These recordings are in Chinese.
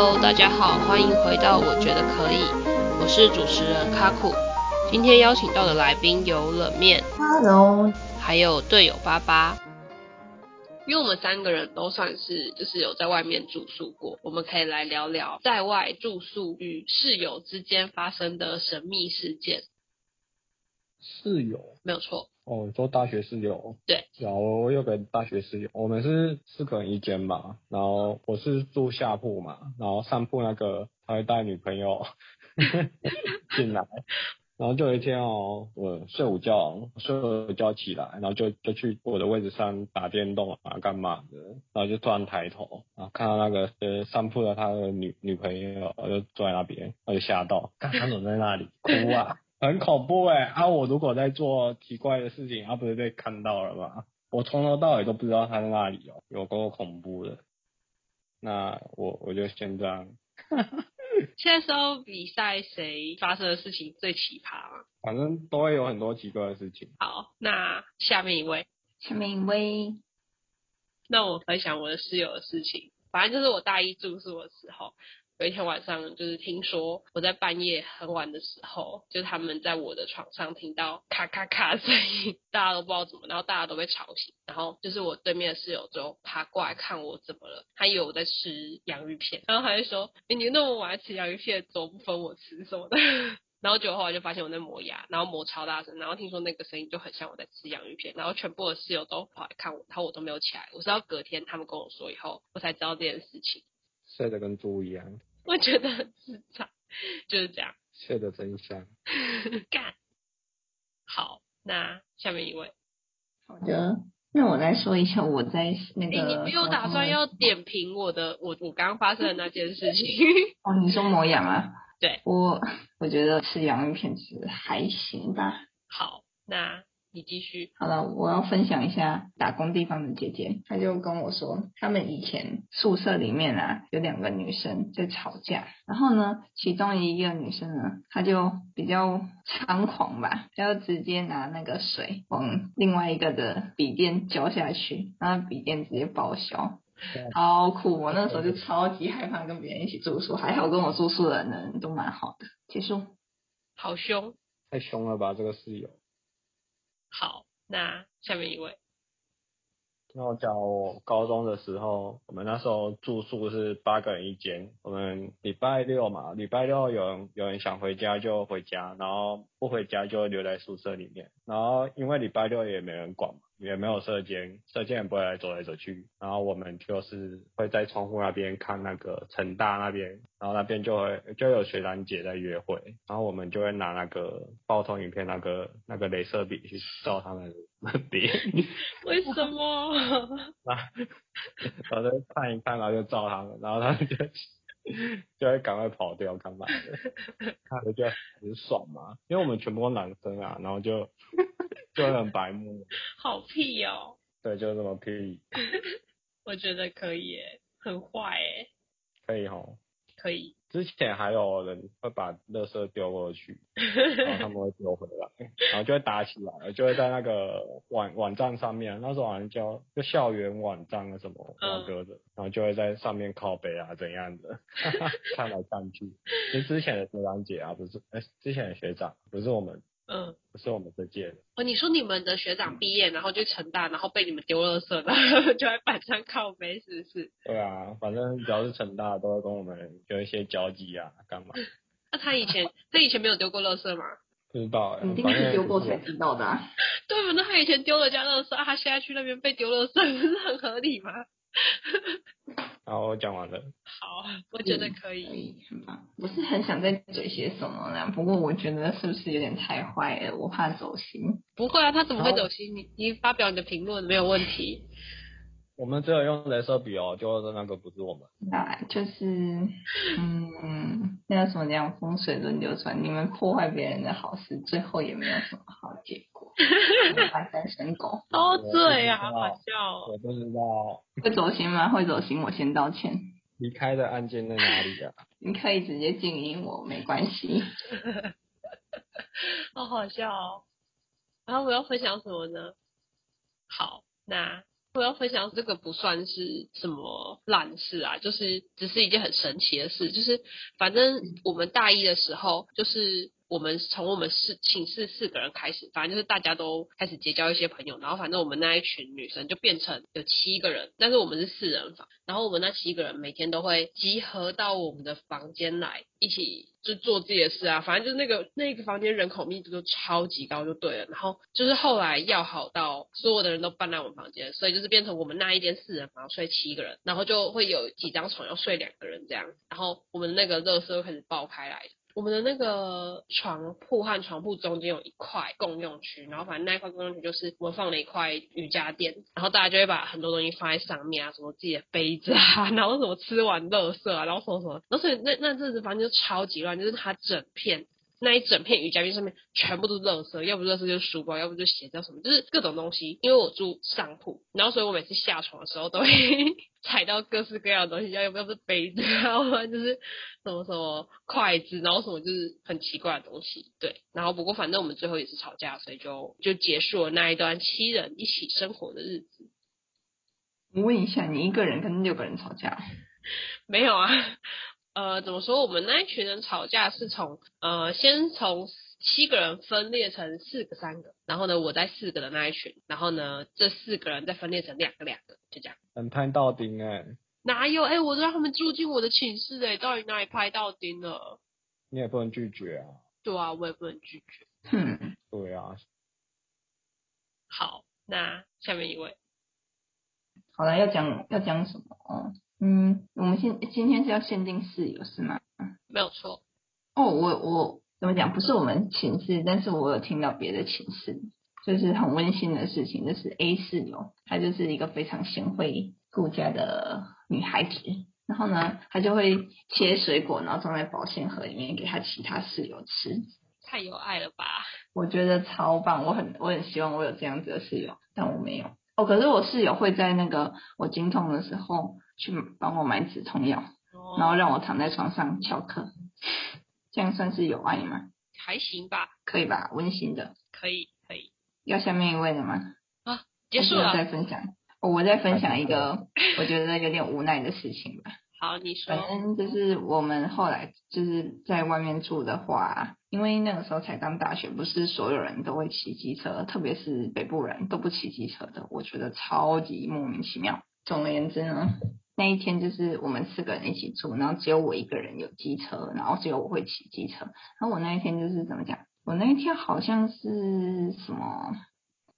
Hello，大家好，欢迎回到我觉得可以，我是主持人卡库。今天邀请到的来宾有冷面，Hello，还有队友巴巴。因为我们三个人都算是就是有在外面住宿过，我们可以来聊聊在外住宿与室友之间发生的神秘事件。室友没有错哦，做大学室友对，然后我有个大学室友，我们是四个人一间嘛，然后我是住下铺嘛，然后上铺那个他会带女朋友 进来，然后就有一天哦，我睡午觉，睡午觉起来，然后就就去我的位置上打电动啊干嘛的，然后就突然抬头，然后看到那个呃上铺的他的女女朋友就坐在那边，我就吓到，看他怎么在那里哭啊。很恐怖哎！啊，我如果在做奇怪的事情，他不是被看到了吗？我从头到尾都不知道他在那里哦，有够恐怖的。那我我就先这样。现在是要比赛谁发生的事情最奇葩吗？反正都会有很多奇怪的事情。好，那下面一位。下面一位。那我分享我的室友的事情，反正就是我大一住宿的时候。有一天晚上，就是听说我在半夜很晚的时候，就是他们在我的床上听到咔咔咔声音，大家都不知道怎么，然后大家都被吵醒，然后就是我对面的室友就爬过来看我怎么了，他以为我在吃洋芋片，然后他就说：“欸，你那么晚吃洋芋片，怎么不分我吃什么的？” 然后结果后来就发现我在磨牙，然后磨超大声，然后听说那个声音就很像我在吃洋芋片，然后全部的室友都跑来看我，然后我都没有起来，我是要隔天他们跟我说以后，我才知道这件事情。睡得跟猪一样。我觉得很智障，就是这样。睡得真香。干。好，那下面一位。好的，那我来说一下我在那个。欸、你没有打算要点评我的我我刚发生的那件事情？哦，你说磨牙啊？对。我我觉得吃洋芋片吃还行吧。好，那。你继续。好了，我要分享一下打工地方的姐姐，她就跟我说，他们以前宿舍里面啊，有两个女生在吵架，然后呢，其中一个女生呢，她就比较猖狂吧，她就直接拿那个水往另外一个的笔电浇下去，然后笔电直接报销，好酷！我那时候就超级害怕跟别人一起住宿，还好跟我住宿的人都蛮好的。结束。好凶。太凶了吧，这个室友。好，那下面一位。那我讲我高中的时候，我们那时候住宿是八个人一间。我们礼拜六嘛，礼拜六有人有人想回家就回家，然后不回家就留在宿舍里面。然后因为礼拜六也没人管嘛。也没有射箭，射箭也不会来走来走去，然后我们就是会在窗户那边看那个成大那边，然后那边就会就有学长姐在约会，然后我们就会拿那个爆头影片那个那个镭射笔去照他们那边。为什么？然后就看一看，然后就照他们，然后他们就就会赶快跑掉干嘛的，看着就很爽嘛，因为我们全部都男生啊，然后就。就很白目，好屁哦！对，就这么屁。我觉得可以耶，很坏耶。可以吼。可以。之前还有人会把垃圾丢过去，然后他们会丢回来，然后就会打起来，就会在那个网网站上面，那时候好像叫就校园网站啊什么网哥的，然后就会在上面靠北啊怎样的，看来看去。其实之前的学长姐啊，不是，哎，之前的学长不是我们。嗯，不是我们这届的哦。你说你们的学长毕业，然后就成大，然后被你们丢垃圾，然后就在板上靠背，是不是？对啊，反正只要是成大，都会跟我们有一些交集啊，干嘛？那他以前，他以前没有丢过垃圾吗？不知道哎、一定是丢过才知道的、啊。对嘛？那他以前丢了家垃圾，啊，他现在去那边被丢垃圾，不是很合理吗？好，我讲完了。好，我觉得可以，可以，很棒。我是很想再嘴些什么呢？不过我觉得是不是有点太坏了？我怕走心。不会啊，他怎么会走心？你你发表你的评论没有问题。我们只有用镭射笔哦，就是那个不是我们。那就是，嗯，那个什么讲风水轮流转，你们破坏别人的好事，最后也没有什么好结果。单身狗。都对呀，好好笑哦。我不知道。会走心吗？会走心，我先道歉。离开的案件在哪里啊？你可以直接静音我，没关系。好好笑哦。然后我要分享什么呢？好，那。我要分享这个不算是什么烂事啊，就是只是一件很神奇的事，就是反正我们大一的时候，就是。我们从我们四寝室四个人开始，反正就是大家都开始结交一些朋友，然后反正我们那一群女生就变成有七个人，但是我们是四人房，然后我们那七个人每天都会集合到我们的房间来，一起就做自己的事啊，反正就是那个那个房间人口密度就超级高就对了，然后就是后来要好到所有的人都搬来我们房间，所以就是变成我们那一间四人房睡七个人，然后就会有几张床要睡两个人这样，然后我们那个垃圾就开始爆开来。我们的那个床铺和床铺中间有一块共用区，然后反正那一块共用区就是我们放了一块瑜伽垫，然后大家就会把很多东西放在上面啊，什么自己的杯子啊，然后什么吃完垃圾啊，然后什么什么，然后所以那那阵子反正就超级乱，就是它整片。那一整片瑜伽垫上面全部都是垃圾，要不垃圾就是书包，要不就鞋子什么，就是各种东西。因为我住上铺，然后所以我每次下床的时候都会 踩到各式各样的东西，要不要是杯子，然后就是什么什么筷子，然后什么就是很奇怪的东西。对，然后不过反正我们最后也是吵架，所以就就结束了那一段七人一起生活的日子。我问一下，你一个人跟六个人吵架？没有啊。呃，怎么说？我们那一群人吵架是从呃，先从七个人分裂成四个、三个，然后呢，我在四个的那一群，然后呢，这四个人再分裂成两个、两个，就这样。很拍到钉哎、欸。哪有？哎、欸，我都让他们住进我的寝室哎、欸，到底哪里拍到钉了？你也不能拒绝啊。对啊，我也不能拒绝。嗯，对啊。好，那下面一位。好了，要讲要讲什么？哦。嗯，我们现今天是要限定室友是吗？没有错。哦，我我怎么讲？不是我们寝室，但是我有听到别的寝室，就是很温馨的事情，就是 A 室友，她就是一个非常贤惠顾家的女孩子。然后呢，她就会切水果，然后装在保鲜盒里面给她其他室友吃。太有爱了吧？我觉得超棒，我很我很希望我有这样子的室友，但我没有。哦，可是我室友会在那个我经痛的时候。去帮我买止痛药，然后让我躺在床上翘课，这样算是有爱吗？还行吧，可以吧，温馨的。可以，可以。要下面一位的吗？啊，结束了。再分享，我再分享一个 我觉得有点无奈的事情吧。好，你说。反正就是我们后来就是在外面住的话，因为那个时候才刚大学，不是所有人都会骑机车，特别是北部人都不骑机车的，我觉得超级莫名其妙。总而言之呢。那一天就是我们四个人一起住，然后只有我一个人有机车，然后只有我会骑机车。然后我那一天就是怎么讲？我那一天好像是什么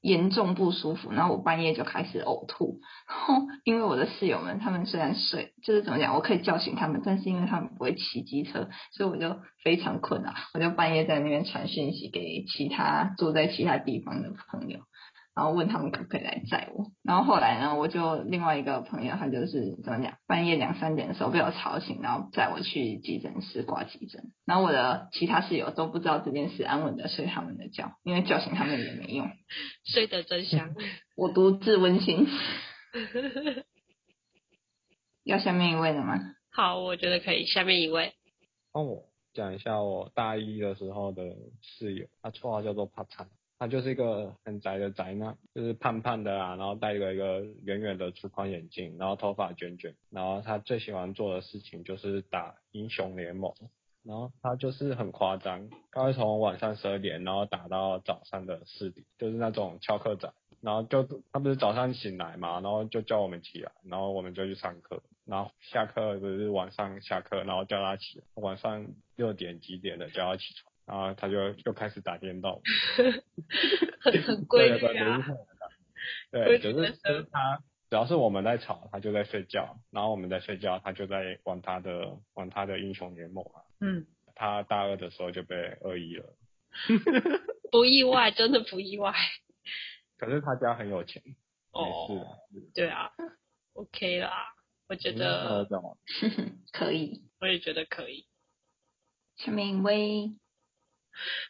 严重不舒服，然后我半夜就开始呕吐。然后因为我的室友们他们虽然睡，就是怎么讲，我可以叫醒他们，但是因为他们不会骑机车，所以我就非常困扰。我就半夜在那边传讯息给其他住在其他地方的朋友。然后问他们可不可以来载我，然后后来呢，我就另外一个朋友，他就是怎么讲，半夜两三点的时候被我吵醒，然后载我去急诊室挂急诊。然后我的其他室友都不知道这件事，安稳的睡他们的觉，因为叫醒他们也没用，睡得真香。我独自温馨。要下面一位了吗？好，我觉得可以。下面一位。帮我讲一下我大一的时候的室友，他绰号叫做帕灿。他就是一个很宅的宅男，就是胖胖的啊，然后戴着一个圆圆的粗框眼镜，然后头发卷卷，然后他最喜欢做的事情就是打英雄联盟，然后他就是很夸张，他会从晚上十二点，然后打到早上的四点，就是那种翘课仔，然后就他不是早上醒来嘛，然后就叫我们起来，然后我们就去上课，然后下课不是晚上下课，然后叫他起，晚上六点几点的叫他起床。然后他就又开始打电动，很很规律啊。对，就是就是他，只要是我们在吵，他就在睡觉；然后我们在睡觉，他就在玩他的玩他的英雄联盟啊。嗯。他大二的时候就被二一了。不意外，真的不意外。可是他家很有钱。哦。对啊。OK 啦，我觉得。可以。我也觉得可以。下面一位。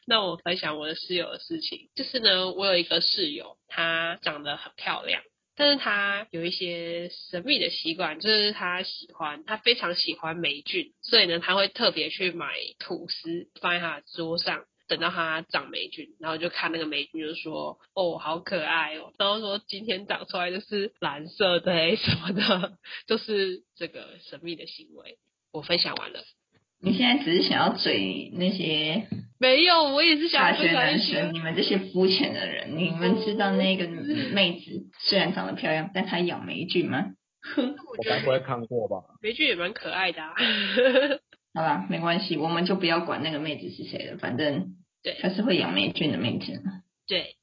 那我分享我的室友的事情，就是呢，我有一个室友，她长得很漂亮，但是她有一些神秘的习惯，就是她喜欢，她非常喜欢霉菌，所以呢，她会特别去买吐司放在她的桌上，等到它长霉菌，然后就看那个霉菌，就说哦，好可爱哦，然后说今天长出来就是蓝色的什么的，就是这个神秘的行为。我分享完了。你现在只是想要嘴那些？没有，我也是想要大学男生，你们这些肤浅的人，你们知道那个妹子虽然长得漂亮，但她养霉菌吗？我该不会看过吧？霉菌也蛮可爱的啊。好吧，没关系，我们就不要管那个妹子是谁了，反正对，她是会养霉菌的妹子。对，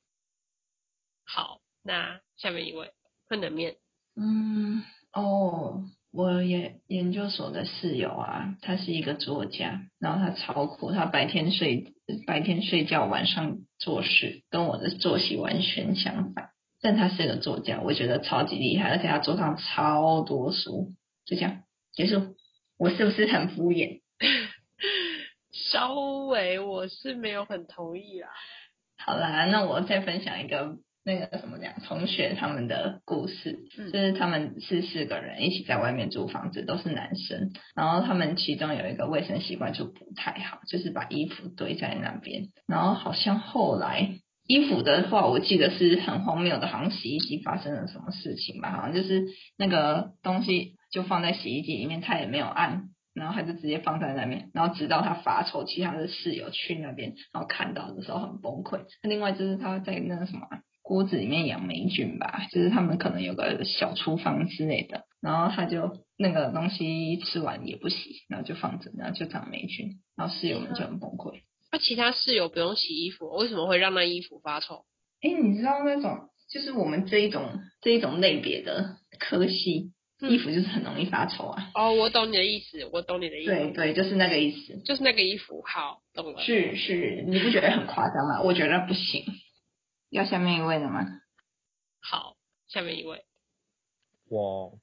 好，那下面一位喷冷面。嗯，哦。我研研究所的室友啊，他是一个作家，然后他超酷，他白天睡白天睡觉，晚上做事，跟我的作息完全相反。但他是个作家，我觉得超级厉害，而且他桌上超多书。就这样结束，我是不是很敷衍？稍微，我是没有很同意啦。好啦，那我再分享一个。那个什么讲，同学他们的故事，就是他们是四个人一起在外面租房子，都是男生。然后他们其中有一个卫生习惯就不太好，就是把衣服堆在那边。然后好像后来衣服的话，我记得是很荒谬的，好像洗衣机发生了什么事情吧，好像就是那个东西就放在洗衣机里面，他也没有按，然后他就直接放在那边，然后直到他发臭，其他的室友去那边，然后看到的时候很崩溃。另外就是他在那个什么。锅子里面养霉菌吧，就是他们可能有个小厨房之类的，然后他就那个东西吃完也不洗，然后就放着，然后就长霉菌，然后室友们就很崩溃。那、啊、其他室友不用洗衣服，为什么会让那衣服发臭？哎，你知道那种就是我们这一种这一种类别的科系，嗯、衣服就是很容易发臭啊。哦，我懂你的意思，我懂你的意思。对对，就是那个意思，就是那个衣服，好，懂了。是是，你不觉得很夸张吗？我觉得不行。要下面一位的吗？好，下面一位。我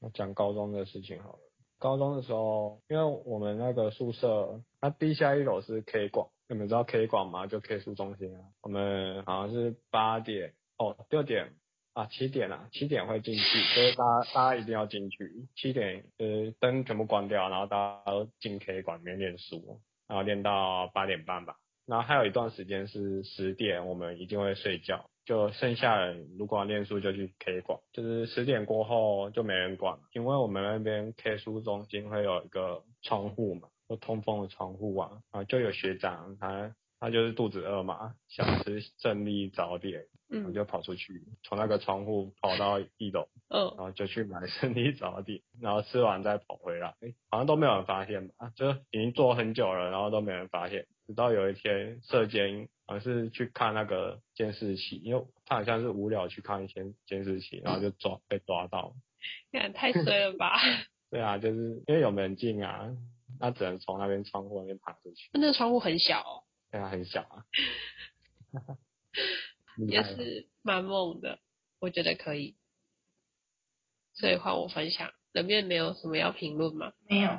我讲高中的事情好了。高中的时候，因为我们那个宿舍，它地下一楼是 K 馆，你们知道 K 馆吗？就 K 书中心啊。我们好像是八点哦，六点啊，七点啊，七点会进去，所以大家大家一定要进去。七点呃灯全部关掉，然后大家都进 K 馆里面念书，然后念到八点半吧。然后还有一段时间是十点，我们一定会睡觉。就剩下人如果要念书就去 K 馆，就是十点过后就没人管了，因为我们那边 K 书中心会有一个窗户嘛，就通风的窗户啊，啊就有学长他他就是肚子饿嘛，想吃胜利早点，嗯，我就跑出去从那个窗户跑到一楼，嗯，然后就去买胜利早点，然后吃完再跑回来，哎，好像都没有人发现吧，就已经坐很久了，然后都没人发现。直到有一天，射监好像是去看那个监视器，因为他好像是无聊去看一些监视器，然后就抓被抓到。那太衰了吧？对啊，就是因为有门禁啊，那只能从那边窗户那边爬出去。那个窗户很小哦。对啊，很小啊。也是蛮猛的，我觉得可以。所以换我分享，里面没有什么要评论吗？没有。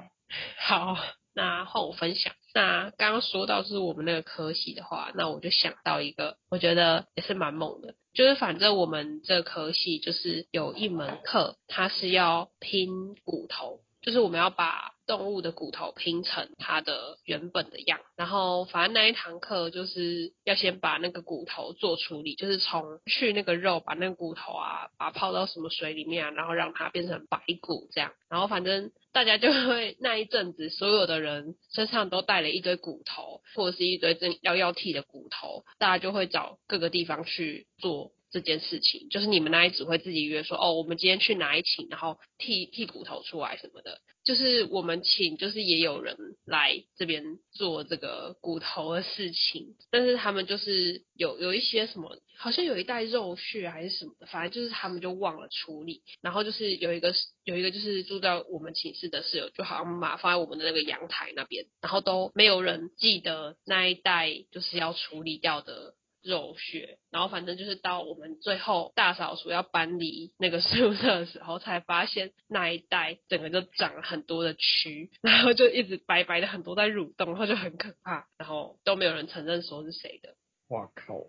好，那换我分享。那刚刚说到是我们那个科系的话，那我就想到一个，我觉得也是蛮猛的，就是反正我们这科系就是有一门课，它是要拼骨头，就是我们要把。动物的骨头拼成它的原本的样，然后反正那一堂课就是要先把那个骨头做处理，就是从去那个肉，把那个骨头啊，把它泡到什么水里面，然后让它变成白骨这样，然后反正大家就会那一阵子，所有的人身上都带了一堆骨头，或者是一堆真要要剔的骨头，大家就会找各个地方去做。这件事情就是你们那一组会自己约说哦，我们今天去哪一请，然后剔剔骨头出来什么的。就是我们请，就是也有人来这边做这个骨头的事情，但是他们就是有有一些什么，好像有一袋肉屑还是什么的，反正就是他们就忘了处理。然后就是有一个有一个就是住在我们寝室的室友，就好像把放在我们的那个阳台那边，然后都没有人记得那一袋就是要处理掉的。肉血，然后反正就是到我们最后大扫除要搬离那个 宿舍的时候，才发现那一带整个就长了很多的蛆，然后就一直白白的很多在蠕动，然后就很可怕，然后都没有人承认说是谁的。哇靠！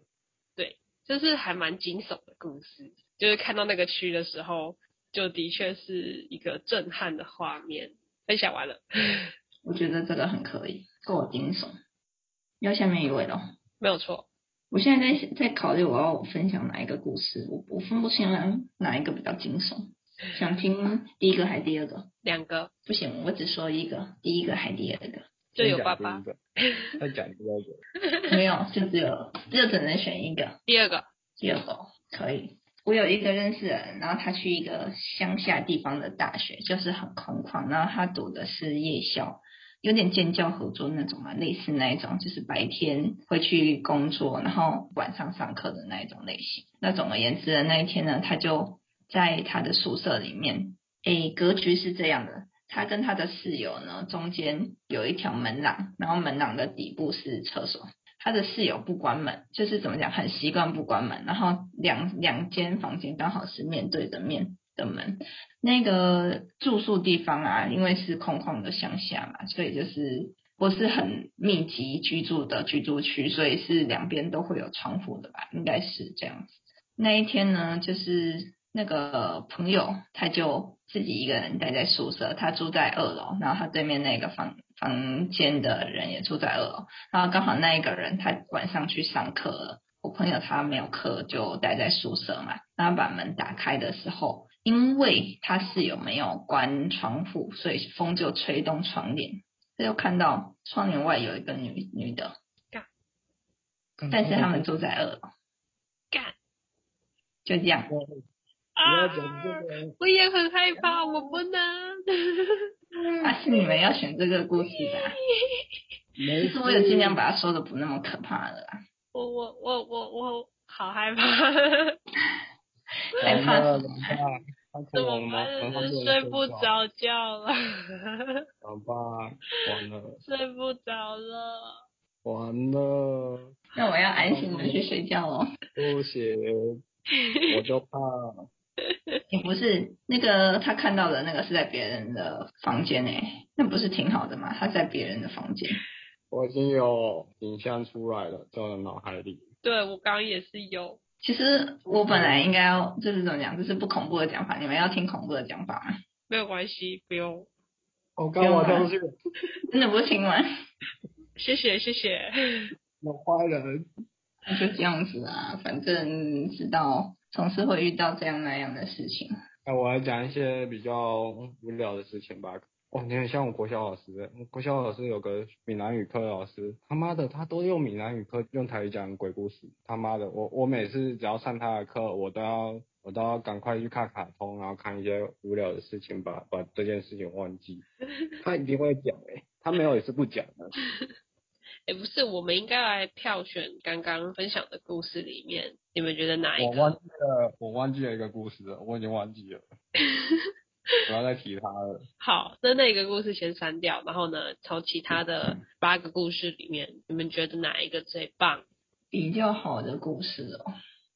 对，就是还蛮惊悚的故事，就是看到那个蛆的时候，就的确是一个震撼的画面。分享完了，我觉得这个很可以，够惊悚。要下面一位了，没有错。我现在在在考虑我要分享哪一个故事，我我分不清了哪一个比较惊悚。想听第一个还是第二个？两个。不行，我只说一个，第一个还是第二个？就有爸爸。他讲第二个。没有，就只有，就只能选一个。第二个。第二个可以。我有一个认识的人，然后他去一个乡下地方的大学，就是很空旷，然后他读的是夜校。有点建教合作那种嘛，类似那一种，就是白天会去工作，然后晚上上课的那一种类型。那总而言之的那一天呢，他就在他的宿舍里面，诶，格局是这样的，他跟他的室友呢，中间有一条门廊，然后门廊的底部是厕所。他的室友不关门，就是怎么讲，很习惯不关门，然后两两间房间刚好是面对着面的门，那个住宿地方啊，因为是空旷的乡下嘛，所以就是不是很密集居住的居住区，所以是两边都会有窗户的吧，应该是这样子。那一天呢，就是那个朋友他就自己一个人待在宿舍，他住在二楼，然后他对面那个房房间的人也住在二楼，然后刚好那一个人他晚上去上课了，我朋友他没有课就待在宿舍嘛，然后把门打开的时候。因为他室友没有关窗户，所以风就吹动窗帘，他就看到窗帘外有一个女女的，干，但是他们住在二楼，干，就这样。啊！我也很害怕，我不能。啊，是你们要选这个故事的，啊，其实我有尽量把它说的不那么可怕的啦。我我我我我好害怕，害怕什么？怎么办？睡不着觉了。好吧，完了。睡不着了。完了。那我要安心的去睡觉哦。不行，我就怕。你不是那个他看到的那个是在别人的房间诶，那不是挺好的吗？他在别人的房间。我已经有影像出来了，在我的脑海里。对，我刚刚也是有。其实我本来应该要就是怎么讲，就是不恐怖的讲法。你们要听恐怖的讲法吗？没有关系，不用。我刚我都是 真的不听吗？谢谢谢谢。老坏人。那就这样子啊，反正知道总是会遇到这样那样的事情。那我来讲一些比较无聊的事情吧。哦，你很像我国小老师，国小老师有个闽南语课老师，他妈的，他都用闽南语课用台语讲鬼故事，他妈的，我我每次只要上他的课，我都要我都要赶快去看卡通，然后看一些无聊的事情，把把这件事情忘记。他一定会讲诶、欸，他没有也是不讲的。哎、欸，不是，我们应该来票选刚刚分享的故事里面，你们觉得哪一个？我忘记了，我忘记了一个故事了，我已经忘记了。不要再提他了。好，那那个故事先删掉，然后呢，从其他的八个故事里面，你们觉得哪一个最棒？比较好的故事哦。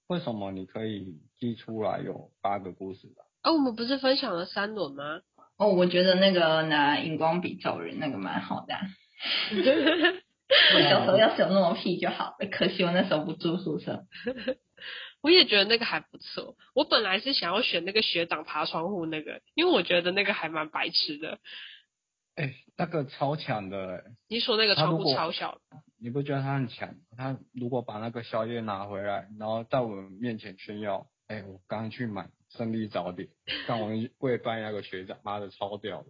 为什么你可以记出来有八个故事的？哦，我们不是分享了三轮吗？哦，我觉得那个拿荧光笔找人那个蛮好的。我小时候要是有那么屁就好了，可惜我那时候不住宿舍。我也觉得那个还不错。我本来是想要选那个学长爬窗户那个，因为我觉得那个还蛮白痴的。哎、欸，那个超强的哎、欸！你说那个窗户超小的，你不觉得他很强？他如果把那个宵夜拿回来，然后在我们面前炫耀，哎、欸，我刚去买胜利早点，让我们跪拜那个学长，妈的超屌的。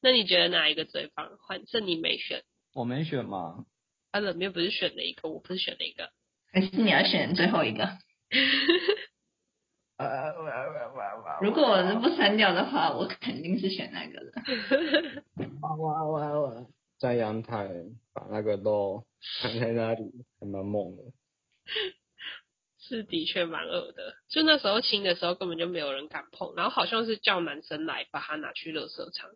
那你觉得哪一个最棒？反正你没选，我没选嘛。他冷面不是选了一个，我不是选了一个，还是你要选最后一个？如果我是不删掉的话，我肯定是选那个的。哇哇哇哇！在阳台把那个都藏在那里，还蛮猛的。是的确蛮恶的，就那时候清的时候根本就没有人敢碰，然后好像是叫男生来把它拿去垃圾场，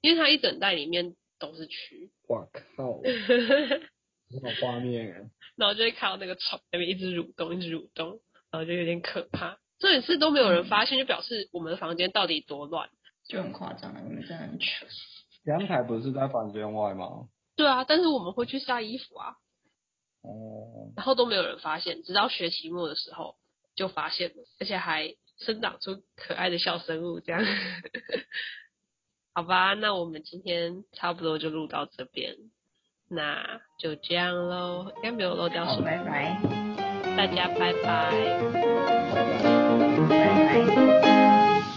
因为它一整袋里面都是蛆。哇靠！这种画面。然后就会看到那个虫那边一直蠕动，一直蠕动。然后就有点可怕，这一次都没有人发现，就表示我们的房间到底多乱，就很夸张了。你们真的很糗。阳台不是在房间外吗？对啊，但是我们会去晒衣服啊。哦。然后都没有人发现，直到学期末的时候就发现了，而且还生长出可爱的小生物，这样。好吧，那我们今天差不多就录到这边。那就这样喽，应该没有漏掉什么。拜拜，大家拜拜。